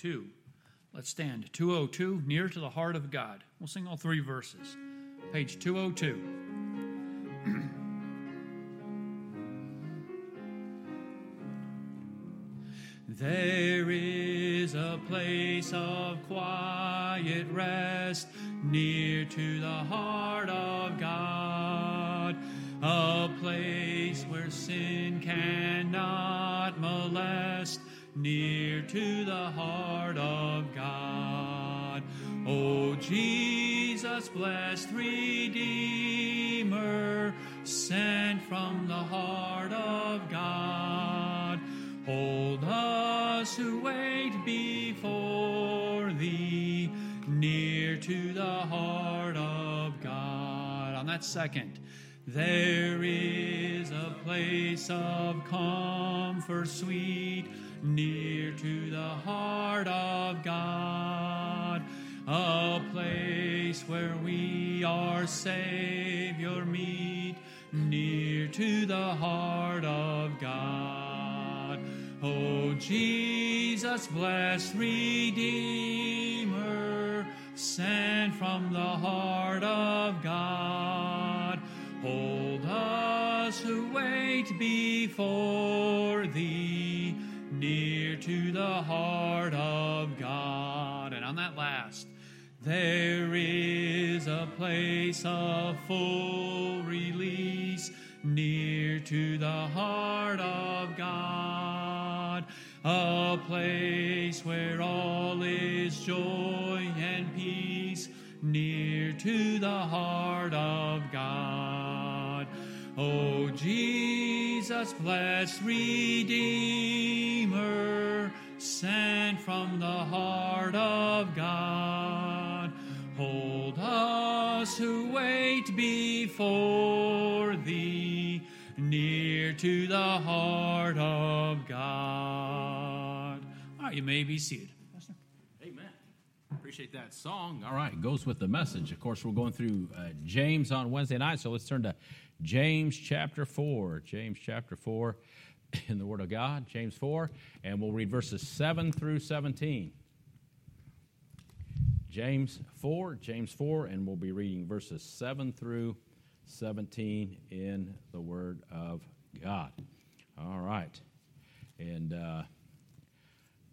202. Let's stand. 202, Near to the Heart of God. We'll sing all three verses. Page 202. There is a place of quiet rest near to the heart of God, a place where sin cannot molest, near to the heart of God. O Jesus, blessed Redeemer, sent from the heart of God, hold us who wait before thee near to the heart of God. On that second, there is a place of comfort sweet near to the heart of God, a place where we our Savior meet near to the heart of God. O Jesus, blessed Redeemer, sent from the heart of God, hold us who wait before thee near to the heart of God. And on that last, there is a place of full release near to the heart of God, a place where all is joy and peace near to the heart of God. O Jesus, blessed Redeemer, sent from the heart of God, hold us who wait before thee near to the heart of God. All right, you may be seated. Amen. Appreciate that song. All right, goes with the message. Of course, we're going through uh, James on Wednesday night, so let's turn to James chapter 4. James chapter 4 in the Word of God, James 4, and we'll read verses 7 through 17. James 4, James 4, and we'll be reading verses 7 through 17 in the Word of God. All right. And uh,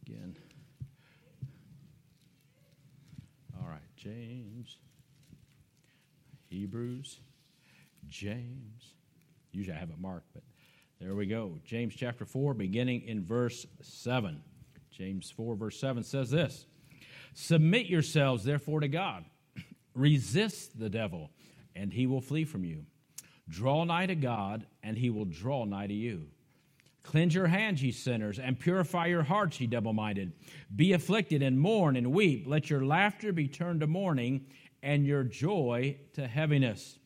again, all right, James, Hebrews, James. Usually I have it marked, but there we go. James chapter 4, beginning in verse 7. James 4, verse 7 says this Submit yourselves, therefore, to God. Resist the devil, and he will flee from you. Draw nigh to God, and he will draw nigh to you. Cleanse your hands, ye sinners, and purify your hearts, ye double minded. Be afflicted and mourn and weep. Let your laughter be turned to mourning, and your joy to heaviness.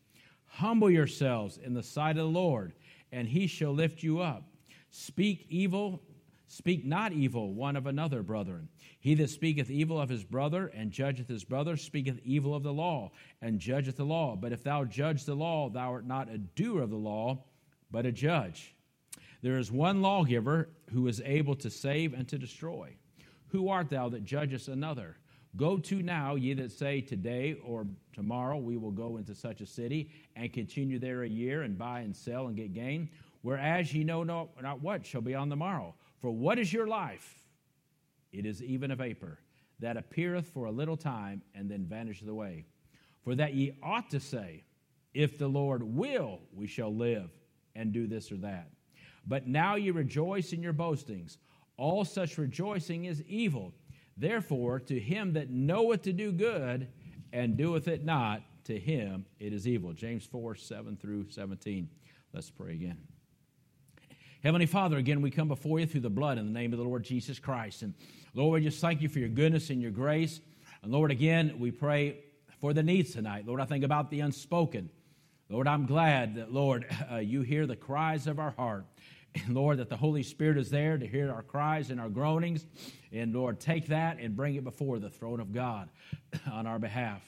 Humble yourselves in the sight of the Lord, and he shall lift you up. Speak evil, speak not evil one of another, brethren. He that speaketh evil of his brother and judgeth his brother speaketh evil of the law and judgeth the law. But if thou judge the law, thou art not a doer of the law, but a judge. There is one lawgiver who is able to save and to destroy. Who art thou that judgest another? Go to now, ye that say, Today or tomorrow we will go into such a city and continue there a year and buy and sell and get gain, whereas ye know not, what shall be on the morrow. For what is your life? It is even a vapor that appeareth for a little time and then vanisheth away. For that ye ought to say, If the Lord will, we shall live and do this or that. But now ye rejoice in your boastings. All such rejoicing is evil. Therefore, to him that knoweth to do good and doeth it not, to him it is evil. James 4 7 through 17. Let's pray again. Heavenly Father, again, we come before you through the blood in the name of the Lord Jesus Christ. And Lord, we just thank you for your goodness and your grace. And Lord, again, we pray for the needs tonight. Lord, I think about the unspoken. Lord, I'm glad that, Lord, uh, you hear the cries of our heart. And Lord, that the Holy Spirit is there to hear our cries and our groanings. And Lord, take that and bring it before the throne of God on our behalf.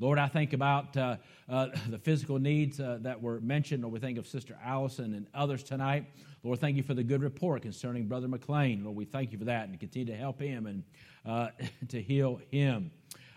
Lord, I think about uh, uh, the physical needs uh, that were mentioned, or we think of Sister Allison and others tonight. Lord, thank you for the good report concerning Brother McLean. Lord, we thank you for that and continue to help him and uh, to heal him.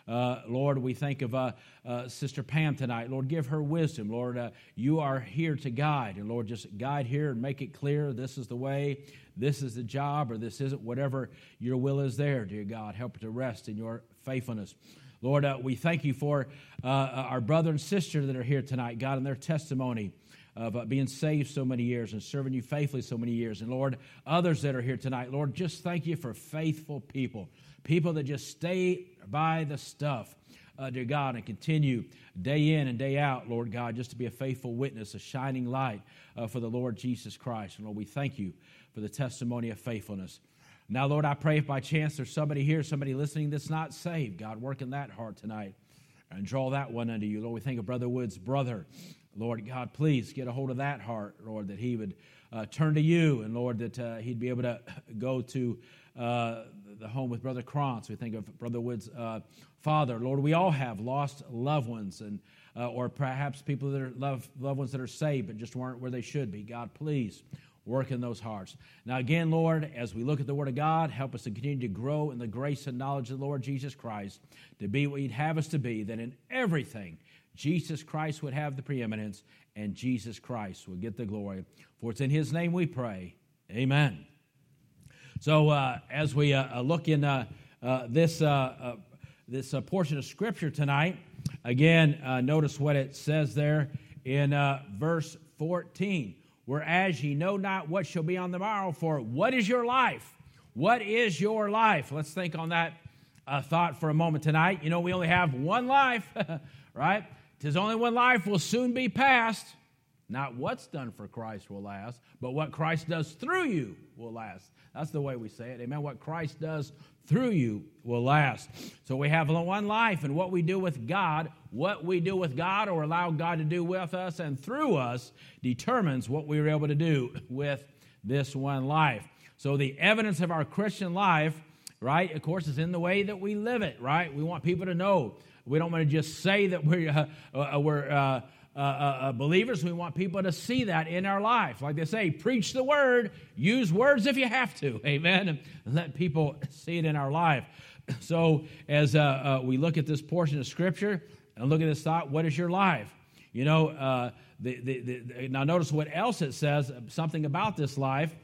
Uh, Lord, we think of uh, uh, Sister Pam tonight. Lord, give her wisdom. Lord, uh, you are here to guide. And Lord, just guide here and make it clear this is the way, this is the job, or this isn't, whatever your will is there, dear God. Help her to rest in your faithfulness. Lord, uh, we thank you for uh, our brother and sister that are here tonight, God, and their testimony of being saved so many years and serving you faithfully so many years. And Lord, others that are here tonight, Lord, just thank you for faithful people, people that just stay by the stuff, uh, dear God, and continue day in and day out, Lord God, just to be a faithful witness, a shining light uh, for the Lord Jesus Christ. And Lord, we thank you for the testimony of faithfulness. Now, Lord, I pray if by chance there's somebody here, somebody listening that's not saved, God, work in that heart tonight and draw that one unto you. Lord, we think of Brother Wood's brother. Lord God, please get a hold of that heart, Lord, that he would uh, turn to you, and Lord, that uh, he'd be able to go to uh, the home with Brother Krantz. We think of Brother Wood's uh, father. Lord, we all have lost loved ones, and uh, or perhaps people that are love, loved ones that are saved but just weren't where they should be. God, please work in those hearts. Now, again, Lord, as we look at the Word of God, help us to continue to grow in the grace and knowledge of the Lord Jesus Christ, to be what you'd have us to be, that in everything, Jesus Christ would have the preeminence and Jesus Christ would get the glory. For it's in His name we pray. Amen. So, uh, as we uh, uh look in uh, uh this, uh, this portion of Scripture tonight, again, notice what it says there in verse 14. Whereas ye know not what shall be on the morrow, for what is your life? What is your life? Let's think on that thought for a moment tonight. You know, we only have one life, right? Tis only one life will soon be past. Not what's done for Christ will last, but what Christ does through you will last. That's the way we say it. Amen. What Christ does through you will last. So we have one life, and what we do with God, what we do with God or allow God to do with us and through us determines what we are able to do with this one life. So the evidence of our Christian life, right, of course, is in the way that we live it, right? We want people to know we don't want to just say that we're, uh, uh, we're uh, uh, uh, uh, believers. We want people to see that in our life. Like they say, preach the word, use words if you have to. Amen. And let people see it in our life. So, as we look at this portion of Scripture and look at this thought, what is your life? You know, the, the, the, now notice what else it says, something about this life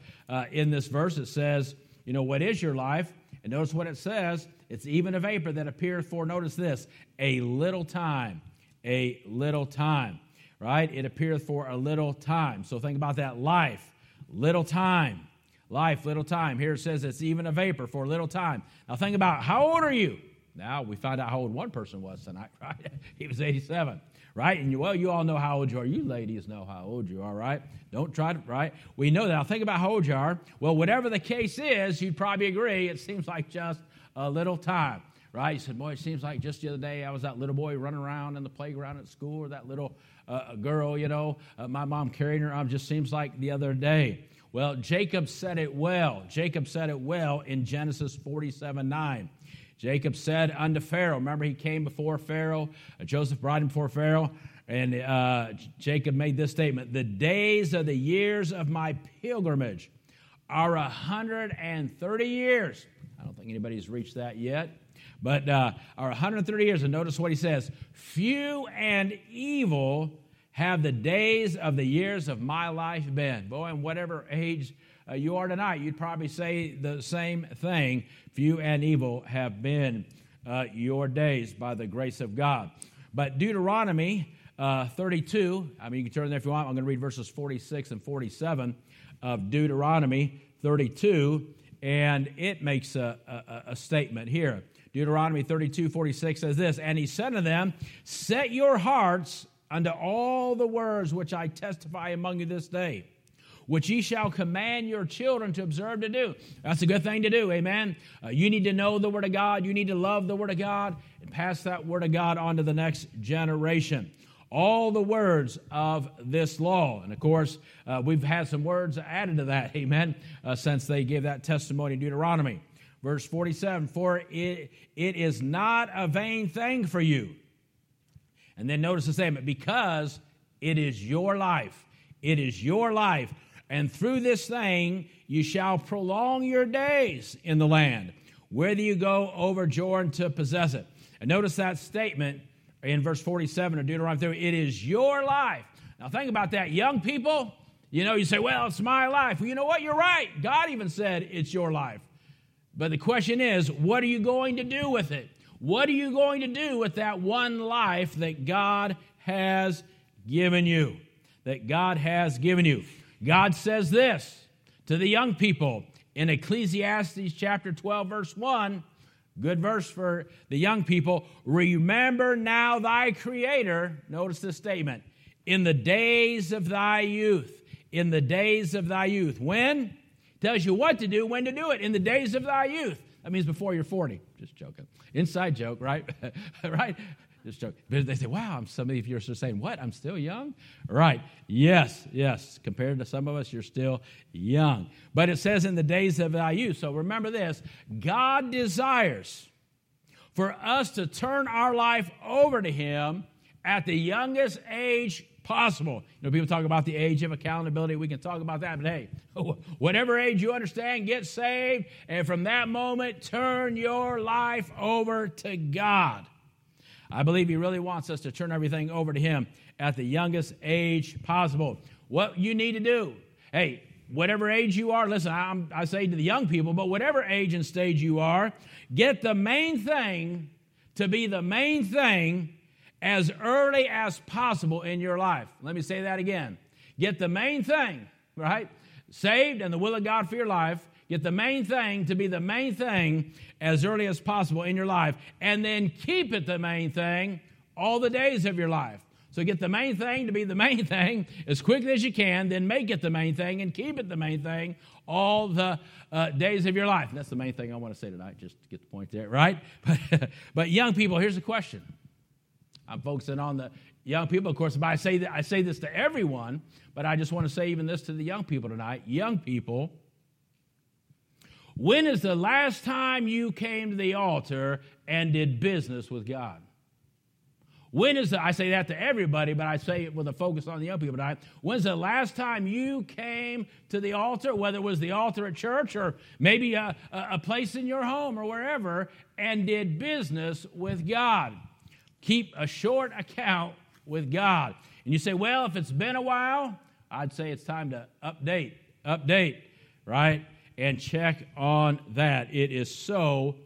in this verse. It says, you know, what is your life? And notice what it says it's even a vapor that appears for, notice this, a little time. A little time, right? It appears for a little time. So think about that life, little time. Life, little time. Here it says it's even a vapor for a little time. Now think about how old are you? Now we find out how old one person was tonight, right? he was 87, right? And you, well, you all know how old you are. You ladies know how old you are, right? Don't try to, right? We know that. Now think about how old you are. Well, whatever the case is, you'd probably agree it seems like just a little time, right? He said, Boy, it seems like just the other day I was that little boy running around in the playground at school, or that little uh, girl, you know, uh, my mom carrying her arm, just seems like the other day. Well, Jacob said it well. Jacob said it well in Genesis 47 9. Jacob said unto Pharaoh, remember he came before Pharaoh, uh, Joseph brought him before Pharaoh, and uh, Jacob made this statement The days of the years of my pilgrimage are a 130 years. I don't think anybody's reached that yet. But uh, our 130 years, and notice what he says Few and evil have the days of the years of my life been. Boy, in whatever age uh, you are tonight, you'd probably say the same thing. Few and evil have been uh, your days by the grace of God. But Deuteronomy uh, 32, I mean, you can turn there if you want. I'm going to read verses 46 and 47 of Deuteronomy 32 and it makes a, a, a, statement here. Deuteronomy 32 46 says this, And he said to them, Set your hearts unto all the words which I testify among you this day, which ye shall command your children to observe to do. That's a good thing to do, amen. Uh, you need to know the Word of God, you need to love the Word of God, and pass that Word of God on to the next generation all the words of this law. And of course, uh, we've had some words added to that, amen, uh, since they gave that testimony in Deuteronomy. Verse 47 For it, it is not a vain thing for you. And then notice the statement because it is your life. It is your life. And through this thing you shall prolong your days in the land, whether you go over Jordan to possess it. And notice that statement in verse 47 of Deuteronomy 3 it is your life. Now, think about that. Young people, you know, you say, well, it's my life. Well, you know what? You're right. God even said it's your life. But the question is, what are you going to do with it? What are you going to do with that one life that God has given you? That God has given you. God says this to the young people in Ecclesiastes chapter 12, verse 1. Good verse for the young people. Remember now thy Creator. Notice this statement in the days of thy youth. In the days of thy youth. When? Tells you what to do, when to do it. In the days of thy youth. That means before you're 40. Just joking. Inside joke, right? right? Just joking. But they say, wow, I'm, some of you are saying, what? I'm still young? Right. Yes, yes. Compared to some of us, you're still young. But it says in the days of thy youth. So remember this God desires for us to turn our life over to Him at the youngest age possible. You know, people talk about the age of accountability. We can talk about that, but hey, whatever age you understand, get saved, and from that moment, turn your life over to God. I believe He really wants us to turn everything over to Him at the youngest age possible. What you need to do, hey, whatever age you are, listen, I'm, I say to the young people, but whatever age and stage you are, get the main thing to be the main thing as early as possible in your life. Let me say that again. Get the main thing, right? Saved and the will of God for your life. Get the main thing to be the main thing as early as possible in your life, and then keep it the main thing all the days of your life. So get the main thing to be the main thing as quickly as you can, then make it the main thing and keep it the main thing all the uh, days of your life. And that's the main thing I want to say tonight, just to get the point there, right? But, but young people, here's the question I'm focusing on the young people. Of course, I say that I say this to everyone, but I just want to say even this to the young people tonight. Young people, when is the last time you came to the altar and did business with God? When is the, I say that to everybody, but I say it with a focus on the young people tonight. When's the last time you came to the altar, whether it was the altar at church or maybe a, a place in your home or wherever, and did business with God? Keep a short account with God. And you say, well, if it's been a while, I'd say it's time to update, update, right? And check on that. It is so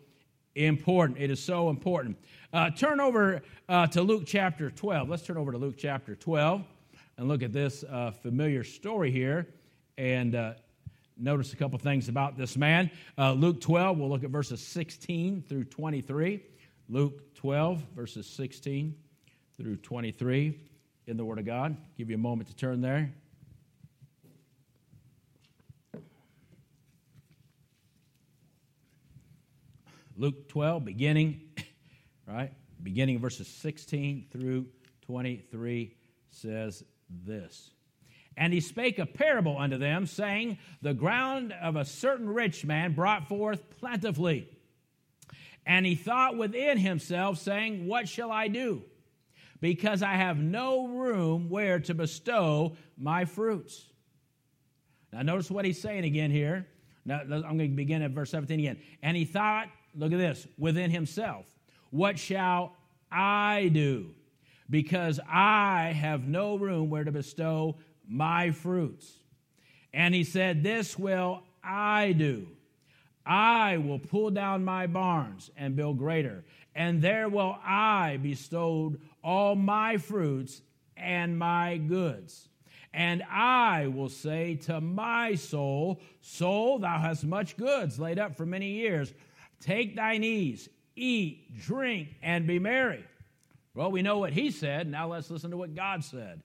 important. It is so important. Uh, turn over uh, to Luke chapter 12. Let's turn over to Luke chapter 12 and look at this uh, familiar story here and uh, notice a couple things about this man. Uh, Luke 12, we'll look at verses 16 through 23. Luke 12, verses 16 through 23 in the Word of God. Give you a moment to turn there. Luke 12, beginning, right? Beginning verses 16 through 23 says this. And he spake a parable unto them, saying, The ground of a certain rich man brought forth plentifully. And he thought within himself, saying, What shall I do? Because I have no room where to bestow my fruits. Now, notice what he's saying again here. Now, I'm going to begin at verse 17 again. And he thought, look at this, within himself, What shall I do? Because I have no room where to bestow my fruits. And he said, This will I do I will pull down my barns and build greater, and there will I bestow all my fruits and my goods. And I will say to my soul, Soul, thou hast much goods laid up for many years. Take thine ease, eat, drink, and be merry. Well, we know what he said. Now let's listen to what God said.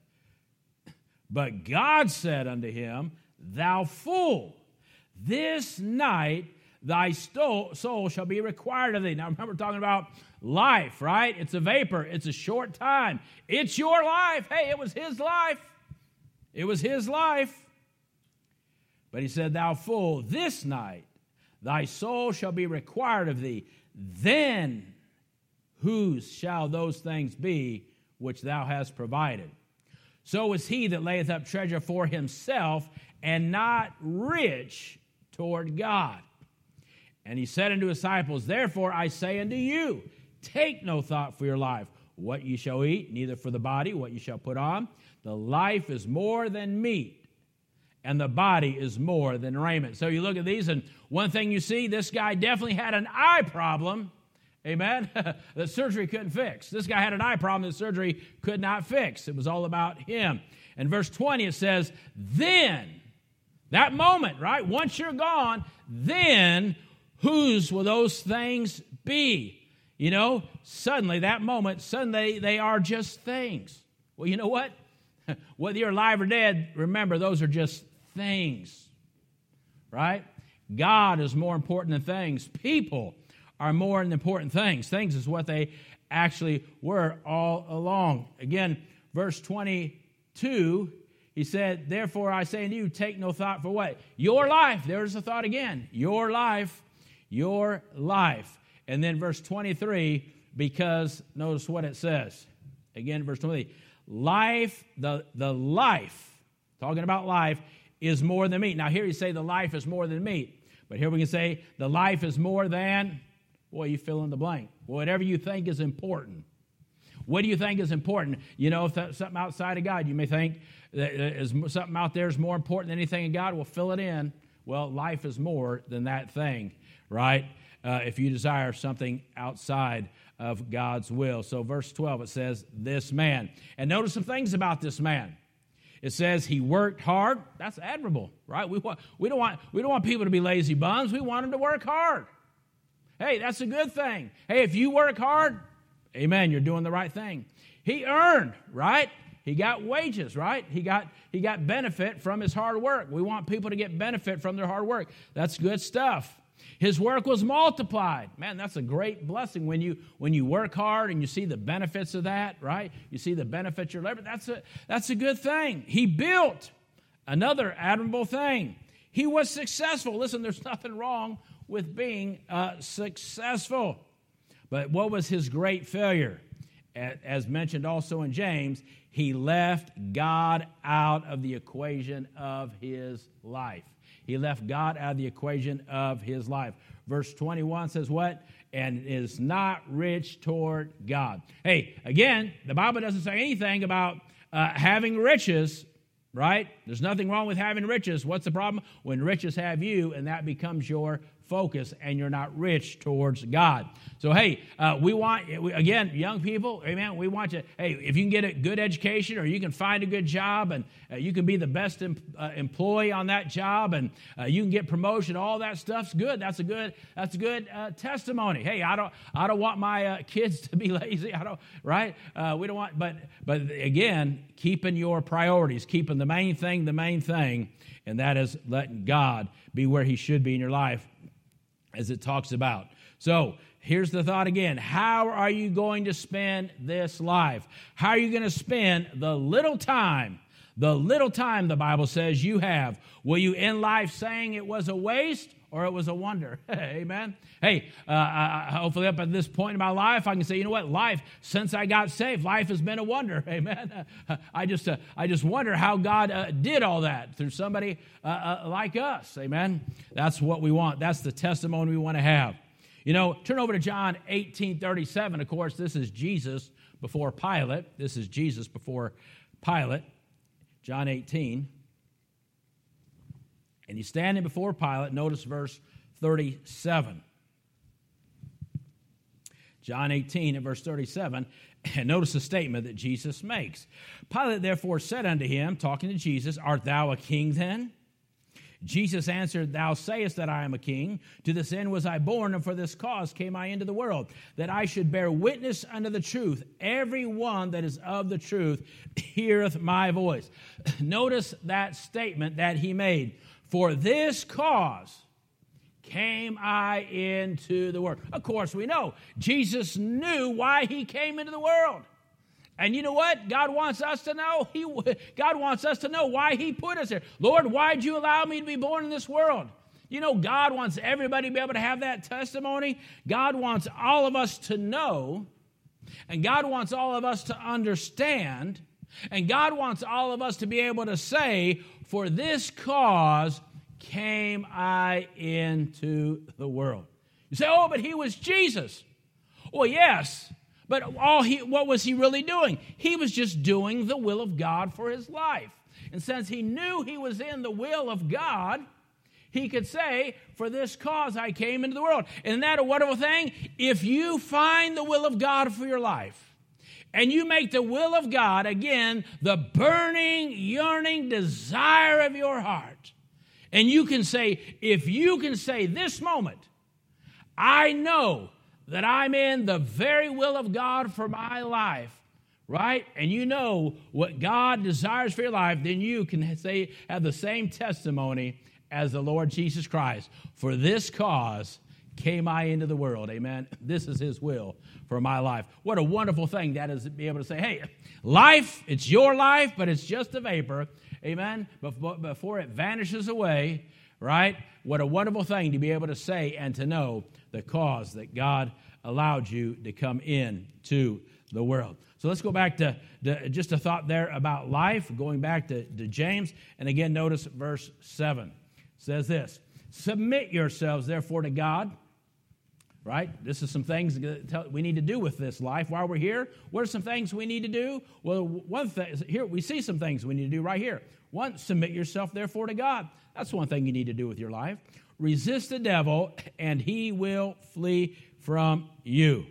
But God said unto him, Thou fool, this night thy soul shall be required of thee. Now, remember, talking about life, right? It's a vapor, it's a short time. It's your life. Hey, it was his life. It was his life. But he said, Thou fool, this night thy soul shall be required of thee. Then whose shall those things be which thou hast provided. So is he that layeth up treasure for himself and not rich toward God. And he said unto his disciples, Therefore I say unto you, take no thought for your life, what ye shall eat, neither for the body, what ye shall put on. The life is more than meat, and the body is more than raiment. So you look at these, and one thing you see, this guy definitely had an eye problem. Amen. that surgery couldn't fix. This guy had an eye problem that surgery could not fix. It was all about him. In verse 20, it says, Then, that moment, right? Once you're gone, then whose will those things be? You know, suddenly, that moment, suddenly they are just things. Well, you know what? Whether you're alive or dead, remember, those are just things, right? God is more important than things. People are more important things. Things is what they actually were all along. Again, verse 22, he said, Therefore I say unto you, take no thought for what? Your life. There's the thought again. Your life your life. And then verse 23, because notice what it says. Again, verse 23 life, the, the life, talking about life, is more than meat. Now, here you say the life is more than meat, but here we can say the life is more than, boy, you fill in the blank. Whatever you think is important. What do you think is important? You know, if that's something outside of God, you may think that is something out there is more important than anything in God. Well, fill it in. Well, life is more than that thing right? Uh, if you desire something outside of God's will. So, verse 12, it says, This man. And notice some things about this man. It says he worked hard. That's admirable, right? We, want, we, don't want, we don't want people to be lazy bums. We want them to work hard. Hey, that's a good thing. Hey, if you work hard, amen, you're doing the right thing. He earned, right? He got wages, right? He got he got benefit from his hard work. We want people to get benefit from their hard work. That's good stuff. His work was multiplied. Man, that's a great blessing when you when you work hard and you see the benefits of that, right? You see the benefits of your labor. That's a that's a good thing. He built another admirable thing. He was successful. Listen, there's nothing wrong with being uh, successful. But what was his great failure? As mentioned also in James, he left God out of the equation of his life. He left God out of the equation of his life. Verse 21 says, What? And is not rich toward God. Hey, again, the Bible doesn't say anything about uh, having riches, right? There's nothing wrong with having riches. What's the problem? When riches have you and that becomes your focus and you're not rich towards God. So, hey, uh, we want, again, young people, amen, we want you, hey, if you can get a good education or you can find a good job and uh, you can be the best em- uh, employee on that job and uh, you can get promotion, all that stuff's good. That's a good, that's a good uh, testimony. Hey, I don't, I don't want my uh, kids to be lazy. I don't, right? we don't want, but, but again, keeping your priorities, keeping the main thing the main thing, and that is letting God be where He should be in your life as it talks about. So, here's the thought again How are you going to spend this life? How are you going to spend the little time, the little time the Bible says you have? Will you end life saying it was a waste? Or it was a wonder. Amen. Hey, uh, I, hopefully, up at this point in my life, I can say, you know what? Life, since I got saved, life has been a wonder. Amen. I just, uh, I just wonder how God uh, did all that through somebody uh, uh, like us. Amen. That's what we want. That's the testimony we want to have. You know, turn over to John 18 37. Of course, this is Jesus before Pilate. This is Jesus before Pilate. John 18. And he's standing before Pilate. Notice verse 37. John 18 and verse 37. And notice the statement that Jesus makes. Pilate therefore said unto him, talking to Jesus, Art thou a king then? Jesus answered, Thou sayest that I am a king. To this end was I born, and for this cause came I into the world, that I should bear witness unto the truth. Every one that is of the truth heareth my voice. Notice that statement that he made. For this cause came I into the world. Of course, we know Jesus knew why he came into the world. And you know what? God wants us to know. He, God wants us to know why He put us here. Lord, why'd you allow me to be born in this world? You know, God wants everybody to be able to have that testimony. God wants all of us to know And God wants all of us to understand, and God wants all of us to be able to say, For this cause came I into the world. You say, Oh, but he was Jesus. Well, yes, but all he, what was he really doing? He was just doing the will of God for his life. And since he knew he was in the will of God, he could say, For this cause I came into the world. Isn't that a wonderful thing? If you find the will of God for your life, and you make the will of God, again, the burning, yearning desire of your heart, and you can say, if you can say this moment, I know that I'm in the very will of God for my life, right? And you know what God desires for your life, then you can say, have the same testimony as the Lord Jesus Christ. For this cause came I into the world. Amen. This is his will for my life. What a wonderful thing that is to be able to say, hey, life, it's your life, but it's just a vapor. Amen. Before it vanishes away, right? What a wonderful thing to be able to say and to know the cause that God allowed you to come in to the world. So let's go back to, to just a thought there about life, going back to, to James. And again, notice verse 7 says this Submit yourselves, therefore, to God. Right? This is some things we need to do with this life while we're here. What are some things we need to do? Well, one thing here we see some things we need to do right here. One, submit yourself, therefore, to God. That's one thing you need to do with your life. Resist the devil, and he will flee from you.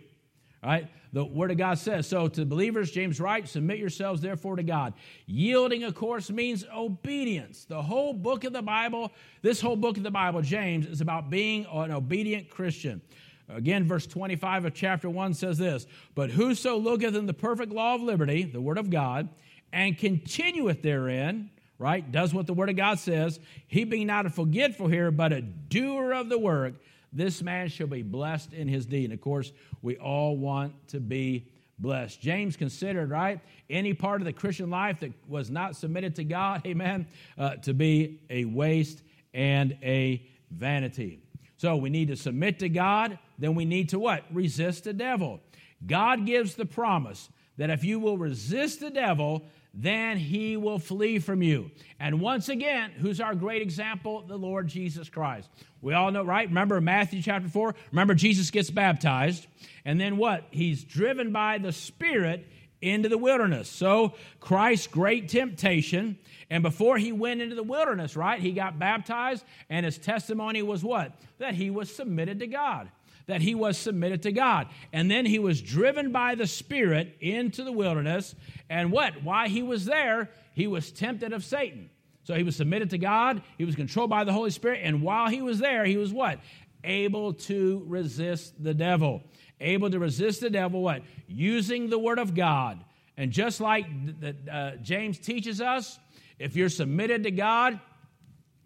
Right? The Word of God says, so to believers, James writes, submit yourselves therefore to God. Yielding, of course, means obedience. The whole book of the Bible, this whole book of the Bible, James, is about being an obedient Christian. Again, verse 25 of chapter 1 says this But whoso looketh in the perfect law of liberty, the Word of God, and continueth therein, right, does what the Word of God says, he being not a forgetful here, but a doer of the work, this man shall be blessed in his deed. And of course, we all want to be blessed. James considered, right, any part of the Christian life that was not submitted to God, amen, uh, to be a waste and a vanity. So we need to submit to God, then we need to what? Resist the devil. God gives the promise that if you will resist the devil, then he will flee from you. And once again, who's our great example? The Lord Jesus Christ. We all know, right? Remember Matthew chapter 4? Remember, Jesus gets baptized. And then what? He's driven by the Spirit into the wilderness. So, Christ's great temptation. And before he went into the wilderness, right, he got baptized, and his testimony was what? That he was submitted to God that he was submitted to God. And then he was driven by the Spirit into the wilderness. And what? Why he was there, he was tempted of Satan. So he was submitted to God, he was controlled by the Holy Spirit, and while he was there, he was what? Able to resist the devil. Able to resist the devil, what? Using the Word of God. And just like the, uh, James teaches us, if you're submitted to God,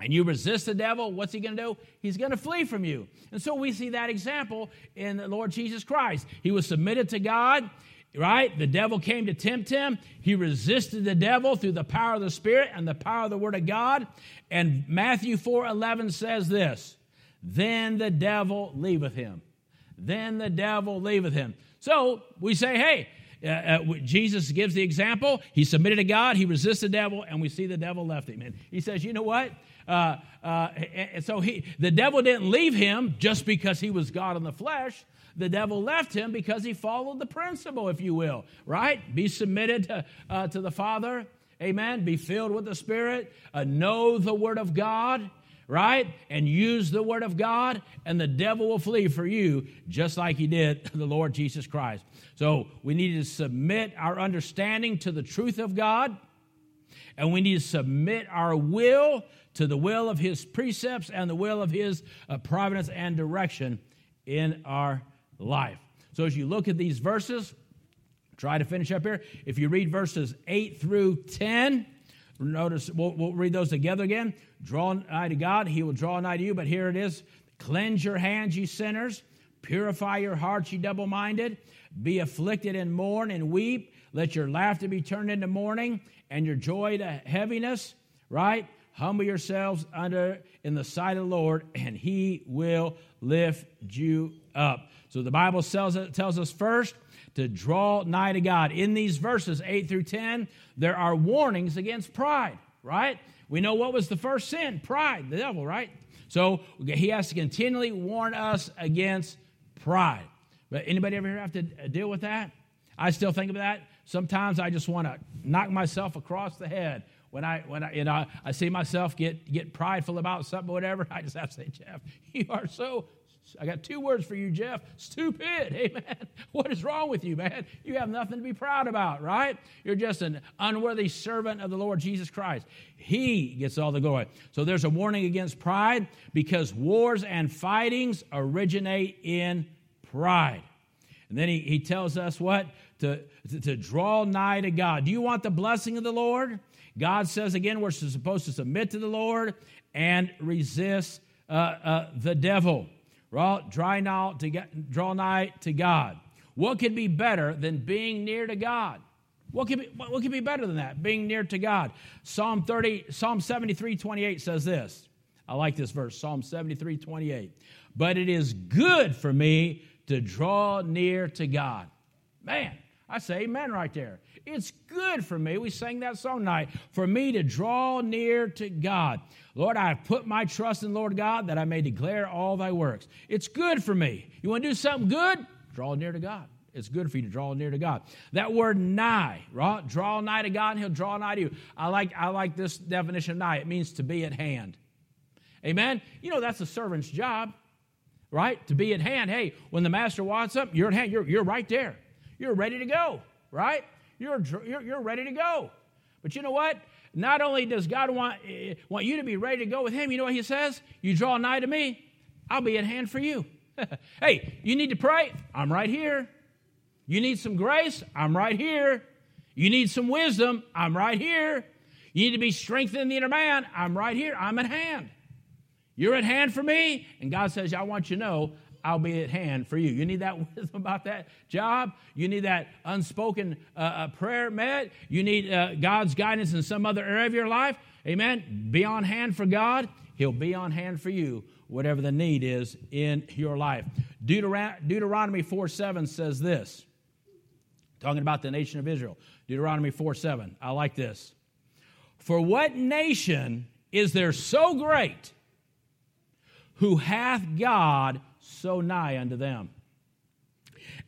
and you resist the devil, what's he going to do? He's going to flee from you. And so we see that example in the Lord Jesus Christ. He was submitted to God, right? The devil came to tempt him. He resisted the devil through the power of the Spirit and the power of the Word of God. And Matthew 4 11 says this Then the devil leaveth him. Then the devil leaveth him. So we say, hey, uh, uh, Jesus gives the example. He submitted to God, he resisted the devil, and we see the devil left him. And he says, you know what? Uh, uh, so he, the devil didn't leave him just because he was God in the flesh. The devil left him because he followed the principle, if you will, right? Be submitted to, uh, to the Father, amen. Be filled with the Spirit, uh, know the Word of God, right? And use the Word of God, and the devil will flee for you, just like he did the Lord Jesus Christ. So we need to submit our understanding to the truth of God, and we need to submit our will to the will of his precepts and the will of his uh, providence and direction in our life. So as you look at these verses, try to finish up here. If you read verses 8 through 10, notice we'll, we'll read those together again. Draw nigh to God, he will draw nigh to you. But here it is Cleanse your hands, ye sinners. Purify your hearts, ye double minded. Be afflicted and mourn and weep. Let your laughter be turned into mourning and your joy to heaviness, right? Humble yourselves under in the sight of the Lord, and he will lift you up. So the Bible tells, tells us first to draw nigh to God. In these verses, 8 through 10, there are warnings against pride, right? We know what was the first sin pride, the devil, right? So he has to continually warn us against pride. But anybody ever have to deal with that? I still think of that. Sometimes I just want to knock myself across the head when I when I you know I see myself get get prideful about something or whatever. I just have to say, Jeff, you are so I got two words for you, Jeff. Stupid. Amen. What is wrong with you, man? You have nothing to be proud about, right? You're just an unworthy servant of the Lord Jesus Christ. He gets all the glory. So there's a warning against pride because wars and fightings originate in pride. And then he, he tells us what? To, to, to draw nigh to God. Do you want the blessing of the Lord? God says again, we're supposed to submit to the Lord and resist uh, uh, the devil. Draw, draw, nigh to, draw nigh to God. What could be better than being near to God? What could, be, what could be better than that? Being near to God. Psalm 30, Psalm 73, 28 says this. I like this verse, Psalm 73, 28. But it is good for me to draw near to God. Man, I say amen right there. It's good for me. We sang that song tonight. For me to draw near to God. Lord, I put my trust in Lord God that I may declare all thy works. It's good for me. You want to do something good? Draw near to God. It's good for you to draw near to God. That word nigh, right? draw nigh to God and he'll draw nigh to you. I like, I like this definition of nigh. It means to be at hand. Amen? You know, that's a servant's job, right? To be at hand. Hey, when the master wants something, you're at hand. You're, you're right there. You're ready to go, right? You're, you're, you're ready to go. But you know what? Not only does God want, eh, want you to be ready to go with Him, you know what He says? You draw nigh to me, I'll be at hand for you. hey, you need to pray? I'm right here. You need some grace? I'm right here. You need some wisdom? I'm right here. You need to be strengthened in the inner man? I'm right here. I'm at hand. You're at hand for me. And God says, I want you to know I'll be at hand for you. You need that wisdom about that job. You need that unspoken uh, uh, prayer met. You need uh, God's guidance in some other area of your life. Amen. Be on hand for God. He'll be on hand for you, whatever the need is in your life. Deuteron- Deuteronomy 4 7 says this, talking about the nation of Israel. Deuteronomy 4 7. I like this. For what nation is there so great who hath God so nigh unto them.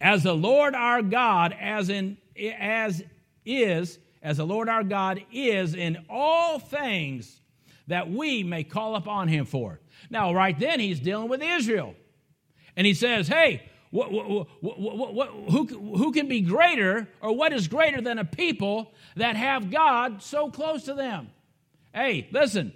As the Lord our God, as in as is, as the Lord our God is in all things that we may call upon him for. Now, right then, he's dealing with Israel. And he says, Hey, who, who can be greater, or what is greater than a people that have God so close to them? Hey, listen,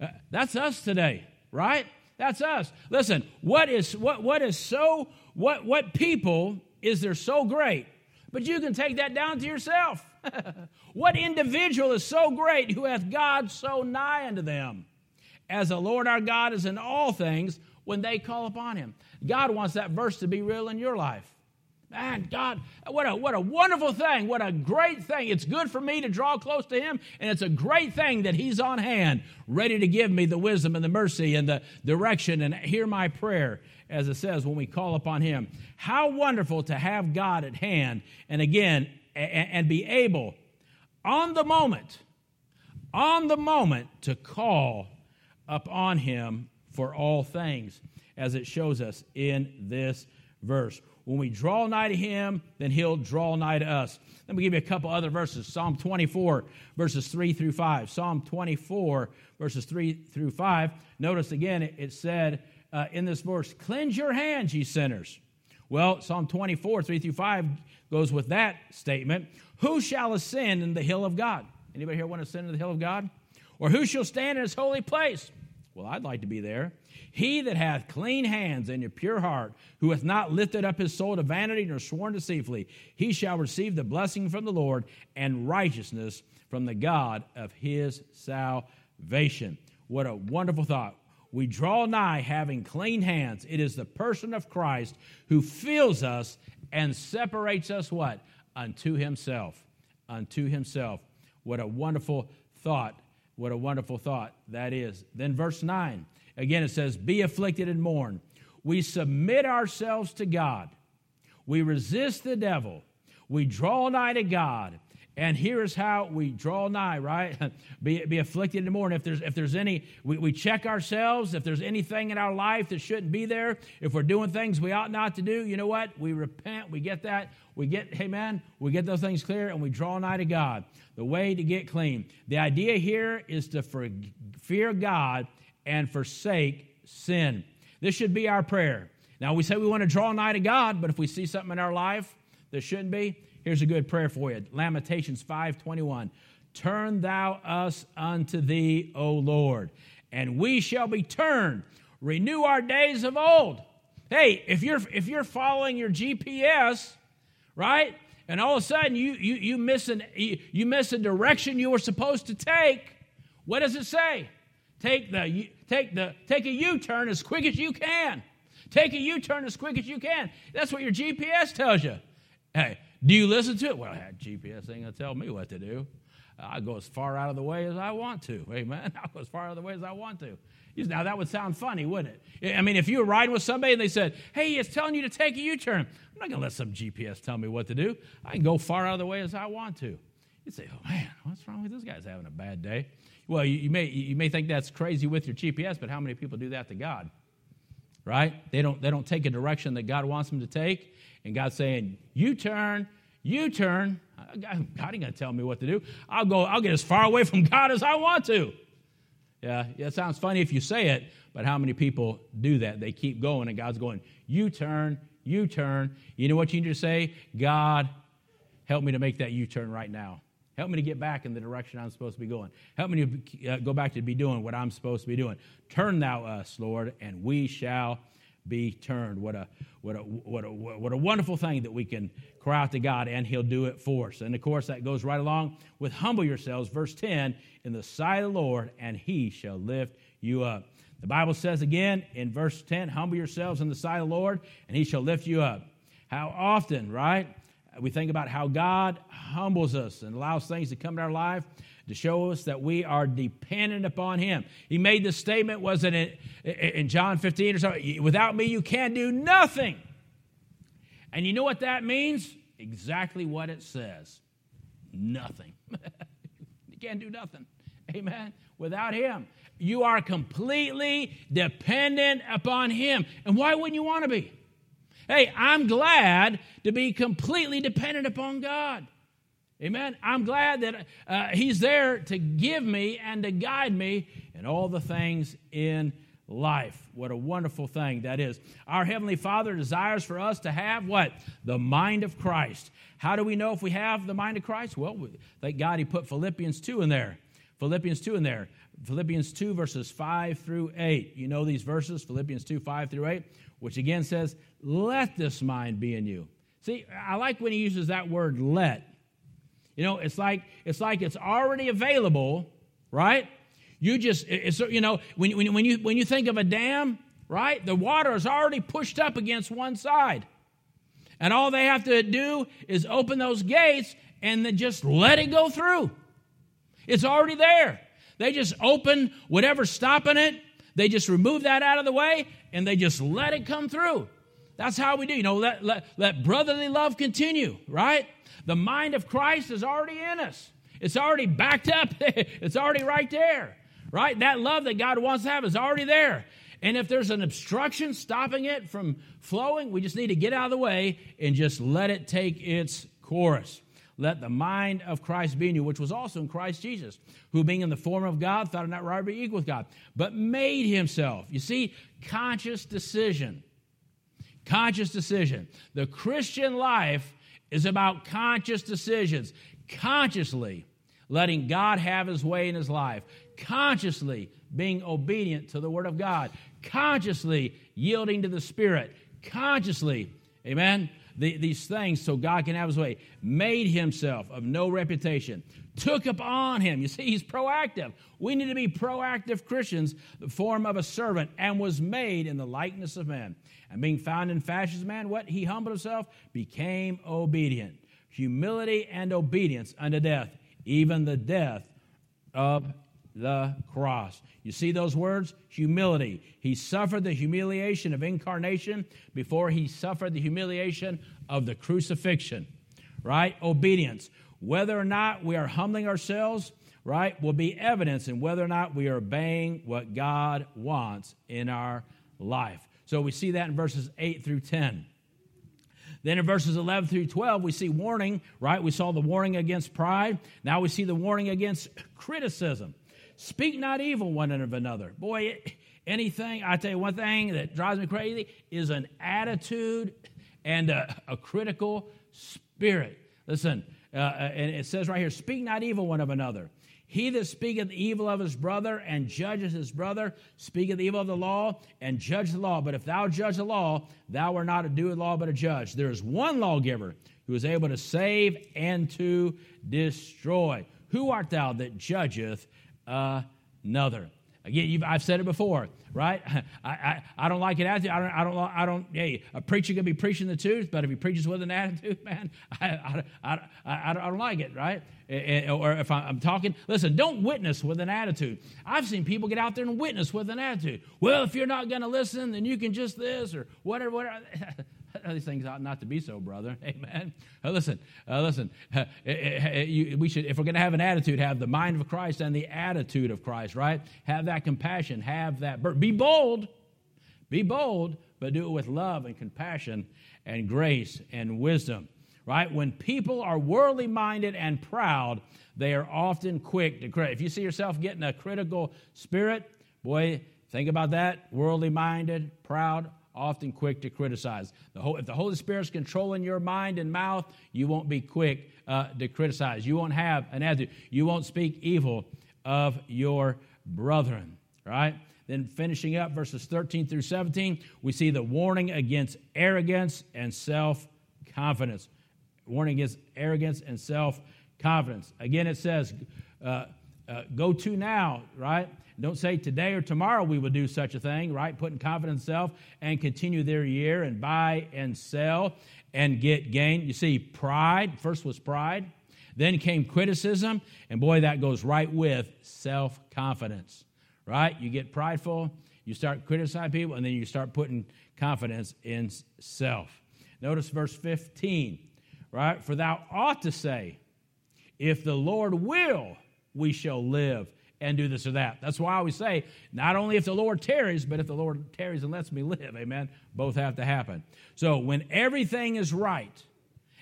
uh, that's us today, right? That's us. Listen, what is what what is so what what people is there so great? But you can take that down to yourself. what individual is so great who hath God so nigh unto them? As the Lord our God is in all things when they call upon him. God wants that verse to be real in your life. Man, God, what a, what a wonderful thing. What a great thing. It's good for me to draw close to Him, and it's a great thing that He's on hand, ready to give me the wisdom and the mercy and the direction and hear my prayer, as it says when we call upon Him. How wonderful to have God at hand, and again, and, be able on the moment, on the moment to call upon Him for all things, as it shows us in this verse. When we draw nigh to him, then he'll draw nigh to us. Let me give you a couple other verses. Psalm 24, verses 3 through 5. Psalm 24, verses 3 through 5. Notice again, it, said uh, in this verse, Cleanse your hands, ye sinners. Well, Psalm 24, 3 through 5 goes with that statement. Who shall ascend in the hill of God? Anybody here want to ascend to the hill of God? Or who shall stand in his holy place? Well, I'd like to be there. He that hath clean hands and a pure heart, who hath not lifted up his soul to vanity nor sworn deceitfully, he shall receive the blessing from the Lord and righteousness from the God of his salvation. What a wonderful thought. We draw nigh having clean hands. It is the person of Christ who fills us and separates us what? Unto himself. Unto himself. What a wonderful thought. What a wonderful thought that is. Then verse 9. Again, it says, Be afflicted and mourn. we submit ourselves to God, we resist the devil, we draw nigh to God, and here's how we draw nigh, right? be, be afflicted and mourn. If there's, if there's any, we, we check ourselves. If there's anything in our life that shouldn't be there, if we're doing things we ought not to do, you know what? We repent. We get that. We get, man, we get those things clear and we draw nigh to God. The way to get clean. The idea here is to for, fear God and forsake sin. This should be our prayer. Now, we say we want to draw nigh to God, but if we see something in our life that shouldn't be, Here's a good prayer for you. Lamentations 5:21. Turn thou us unto thee, O Lord, and we shall be turned. Renew our days of old. Hey, if you're if you're following your GPS, right? And all of a sudden you you you miss an you, you miss a direction you were supposed to take, what does it say? Take the take the take a U-turn as quick as you can. Take a U-turn as quick as you can. That's what your GPS tells you. Hey, do you listen to it? Well, that GPS ain't going to tell me what to do. I go as far out of the way as I want to. Amen. I go as far out of the way as I want to. Now, that would sound funny, wouldn't it? I mean, if you were riding with somebody and they said, hey, it's telling you to take a U turn, I'm not going to let some GPS tell me what to do. I can go far out of the way as I want to. You'd say, oh, man, what's wrong with this guy's having a bad day? Well, you, you, may, you may think that's crazy with your GPS, but how many people do that to God? Right? They don't, they don't take a direction that God wants them to take. And God's saying, you turn, you turn. God ain't going to tell me what to do. I'll go, I'll get as far away from God as I want to. Yeah, yeah, it sounds funny if you say it, but how many people do that? They keep going, and God's going, You turn, you turn. You know what you need to say? God, help me to make that U turn right now. Help me to get back in the direction I'm supposed to be going. Help me to uh, go back to be doing what I'm supposed to be doing. Turn thou us, Lord, and we shall be turned. What a, what a, what a, what a wonderful thing that we can cry out to God and He'll do it for us. And of course, that goes right along with humble yourselves, verse 10, in the sight of the Lord, and He shall lift you up. The Bible says again in verse 10, humble yourselves in the sight of the Lord, and He shall lift you up. How often, right? We think about how God humbles us and allows things to come in our life to show us that we are dependent upon Him. He made the statement, was it in, in John 15 or something? Without me, you can do nothing. And you know what that means? Exactly what it says nothing. you can't do nothing. Amen. Without Him, you are completely dependent upon Him. And why wouldn't you want to be? Hey, I'm glad to be completely dependent upon God. Amen. I'm glad that uh, He's there to give me and to guide me in all the things in life. What a wonderful thing that is. Our Heavenly Father desires for us to have what? The mind of Christ. How do we know if we have the mind of Christ? Well, thank God He put Philippians 2 in there. Philippians 2 in there. Philippians 2, verses 5 through 8. You know these verses, Philippians 2, 5 through 8, which again says, Let this mind be in you. See, I like when he uses that word let. You know, it's like it's like it's already available, right? You just it's you know when when, when you when you think of a dam, right? The water is already pushed up against one side. And all they have to do is open those gates and then just let it go through. It's already there. They just open whatever's stopping it, they just remove that out of the way, and they just let it come through. That's how we do. You know, let, let, let brotherly love continue, right? The mind of Christ is already in us. It's already backed up. it's already right there, right? That love that God wants to have is already there. And if there's an obstruction stopping it from flowing, we just need to get out of the way and just let it take its course. Let the mind of Christ be in you, which was also in Christ Jesus, who being in the form of God thought it not robbery equal with God, but made himself. You see, conscious decision. Conscious decision. The Christian life is about conscious decisions, consciously letting God have his way in his life, consciously being obedient to the Word of God, consciously yielding to the Spirit, consciously, amen, the, these things so God can have his way, made himself of no reputation, took upon him. You see, he's proactive. We need to be proactive Christians, the form of a servant, and was made in the likeness of men. And being found in fashion as man, what? He humbled himself, became obedient. Humility and obedience unto death, even the death of the cross. You see those words? Humility. He suffered the humiliation of incarnation before he suffered the humiliation of the crucifixion, right? Obedience. Whether or not we are humbling ourselves, right, will be evidence in whether or not we are obeying what God wants in our life. So we see that in verses 8 through 10. Then in verses 11 through 12, we see warning, right? We saw the warning against pride. Now we see the warning against criticism. Speak not evil one of another. Boy, anything, I tell you one thing that drives me crazy is an attitude and a, a critical spirit. Listen, uh, uh, and it says right here, speak not evil one of another. He that speaketh evil of his brother and judges his brother speaketh evil of the law and judge the law. But if thou judge the law, thou art not a doer of the law, but a judge. There is one lawgiver who is able to save and to destroy. Who art thou that judgeth another. Again, I've said it before, right? I, I, I don't like an attitude. I don't, I don't, I don't, hey, a preacher can be preaching the truth, but if he preaches with an attitude, man, I, I, I, I, I don't like it, right? Or if I'm talking, listen, don't witness with an attitude. I've seen people get out there and witness with an attitude. Well, if you're not going to listen, then you can just this or whatever, whatever. these things ought not to be so, brother. Amen. Uh, listen, uh, listen. Uh, you, we should, if we're going to have an attitude, have the mind of Christ and the attitude of Christ. Right? Have that compassion. Have that. Be bold. Be bold, but do it with love and compassion and grace and wisdom. Right? When people are worldly minded and proud, they are often quick to credit. If you see yourself getting a critical spirit, boy, think about that. Worldly minded, proud, often quick to criticize. The whole, if the Holy Spirit's controlling your mind and mouth, you won't be quick uh, to criticize. You won't have an attitude. You won't speak evil of your brethren, right? Then finishing up verses 13 through 17, we see the warning against arrogance and self confidence. Warning against arrogance and self confidence. Again, it says, uh, uh, go to now, right? Don't say today or tomorrow we will do such a thing, right? Confidence in self and continue their year and buy and sell and get gain. You see, pride, first was pride, then came criticism, and boy, that goes right with self confidence, right? You get prideful, you start criticizing people, and then you start putting confidence in self. Notice verse 15, right? For thou ought to say, if the Lord will, we shall live and do this or that. That's why I always say, not only if the Lord tarries, but if the Lord tarries and lets me live. Amen. Both have to happen. So when everything is right,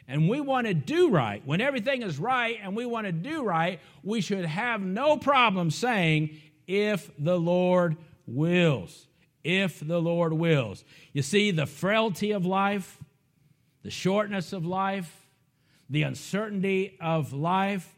and we want to do right, when everything is right and we want to do right, we should have no problem saying, if the Lord wills. If the Lord wills. You see, the frailty of life, the shortness of life, the uncertainty of life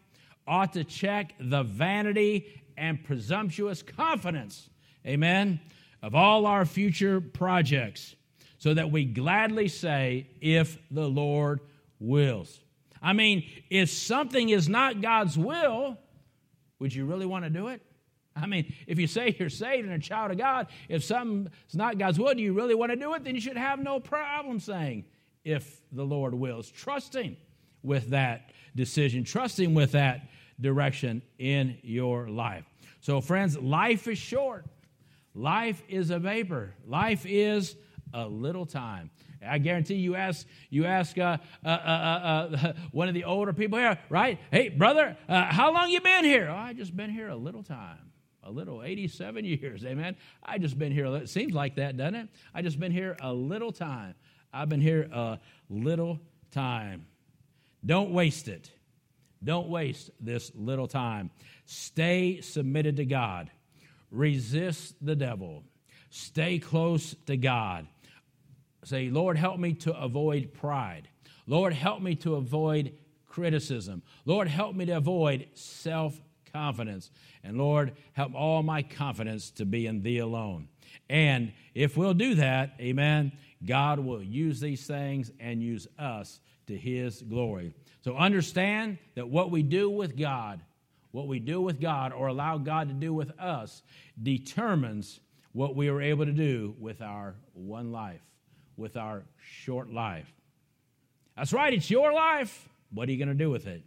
ought to check the vanity and presumptuous confidence, amen, of all our future projects, so that we gladly say, if the Lord wills. I mean, if something is not God's will, would you really want to do it? I mean, if you say you're saved and a child of God, if something's not God's will, do you really want to do it? Then you should have no problem saying, if the Lord wills. Trusting with that decision, trusting with that direction in your life. So, friends, life is short. Life is a vapor. Life is a little time. I guarantee you ask you ask uh, uh, uh, uh, uh one of the older people here, right? Hey, brother, uh, how long you been here? Oh, I just been here a little time, a little, 87 years. Amen. I just been here. It seems like that, doesn't it? I just been here a little time. I've been here a little time. Don't waste it. Don't waste this little time. Stay submitted to God. Resist the devil. Stay close to God. Say, Lord, help me to avoid pride. Lord, help me to avoid criticism. Lord, help me to avoid self confidence. And Lord, help all my confidence to be in Thee alone. And if we'll do that, amen, God will use these things and use us to His glory. So understand that what we do with God, what we do with God or allow God to do with us, determines what we are able to do with our one life, with our short life. That's right, it's your life. What are you going to do with it?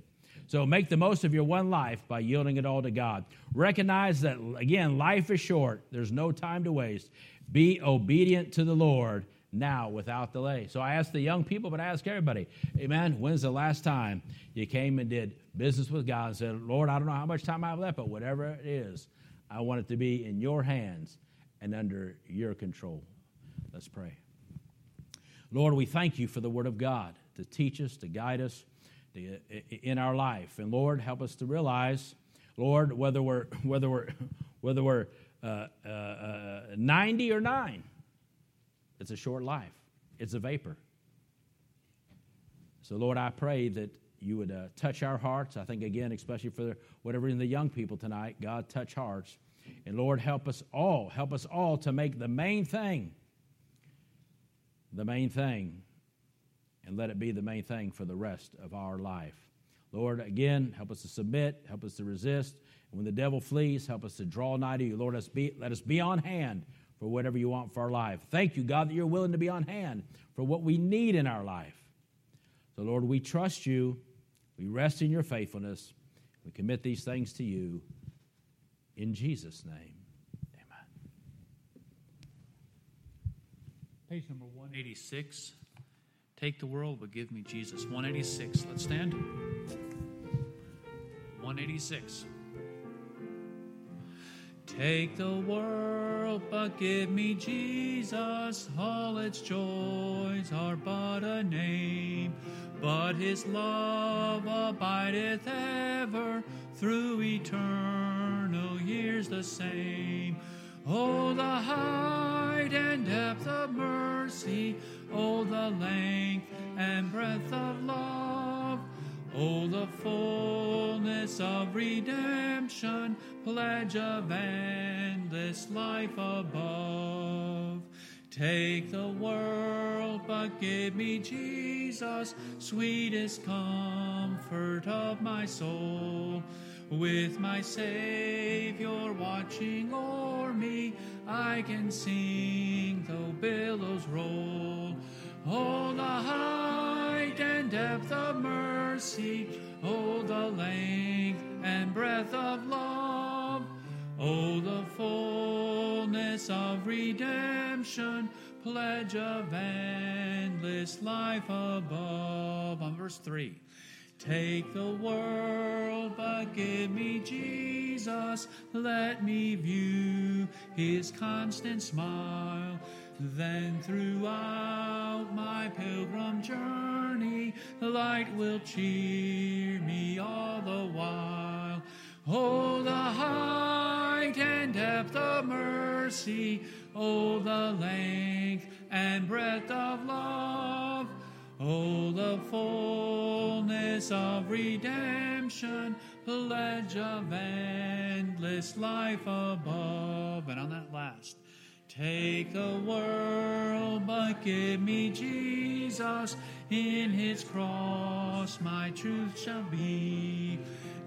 So make the most of your one life by yielding it all to God. Recognize that, again, life is short, there's no time to waste. Be obedient to the Lord now without delay. So I ask the young people, but I ask everybody, Amen. When's the last time you came and did business with God and said, Lord, I don't know how much time I have left, but whatever it is, I want it to be in your hands and under your control. Let's pray. Lord, we thank you for the Word of God to teach us, to guide us to, in our life. And Lord, help us to realize, Lord, whether we're, whether we're, whether we're uh, uh, uh, 90 or 9, it's a short life, it's a vapor. So, Lord, I pray that you would uh, touch our hearts. I think, again, especially for whatever in the young people tonight, God, touch hearts. And Lord, help us all, help us all to make the main thing the main thing and let it be the main thing for the rest of our life. Lord, again, help us to submit, help us to resist. And when the devil flees, help us to draw nigh to you. Lord, us be, let us be on hand for whatever you want for our life. Thank you, God, that you're willing to be on hand for what we need in our life. So, Lord, we trust you. We rest in your faithfulness. We commit these things to you. In Jesus' name, amen. Page number 186. Take the world, but give me Jesus. 186. Let's stand. 186. Take the world, but give me Jesus. All its joys are but a name, but his love abideth ever through eternal years the same. Oh, the height and depth of mercy, oh, the length and breadth of love. Oh, the fullness of redemption, pledge of endless life above. Take the world, but give me Jesus, sweetest comfort of my soul. With my Savior watching o'er me, I can sing though billows roll. Oh, the height and depth of mercy, oh, the length and breadth of love, oh, the fullness of redemption, pledge of endless life above. On verse 3. Take the world, but give me Jesus. Let me view his constant smile. Then throughout my pilgrim journey, the light will cheer me all the while. Oh, the height and depth of mercy, oh, the length and breadth of love. Oh, the fullness of redemption, pledge of endless life above. And on that last, take the world, but give me Jesus. In his cross, my truth shall be,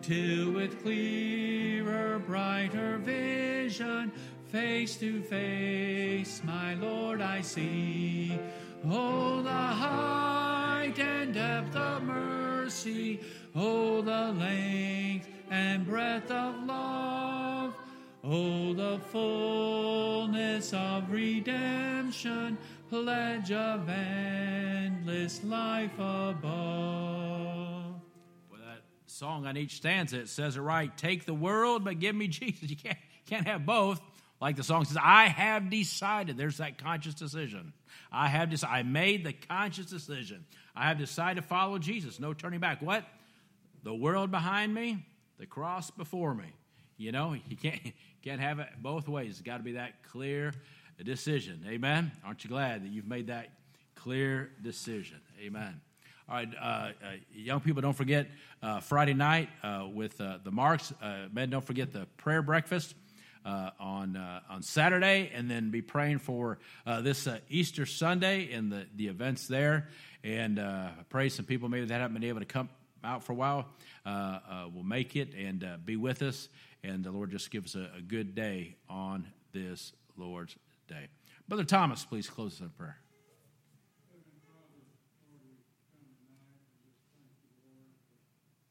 till with clearer, brighter vision, face to face, my Lord, I see. Oh, the height and depth of mercy, oh, the length and breadth of love, oh, the fullness of redemption, pledge of endless life above. Well, that song on each stanza, it says it right. Take the world, but give me Jesus. You can't, can't have both. Like the song says, I have decided. There's that conscious decision. I have decided. I made the conscious decision. I have decided to follow Jesus. No turning back. What? The world behind me, the cross before me. You know, you can't, can't have it both ways. It's got to be that clear decision. Amen? Aren't you glad that you've made that clear decision? Amen. All right, uh, uh, young people, don't forget uh, Friday night uh, with uh, the Marks. Uh, men, don't forget the prayer breakfast on on Saturday, and then be praying for this Easter Sunday and the the events there. And pray some people maybe that haven't been able to come out for a while will make it and be with us. And the Lord just give us a, a good day on this Lord's day. Brother Thomas, please close us in prayer.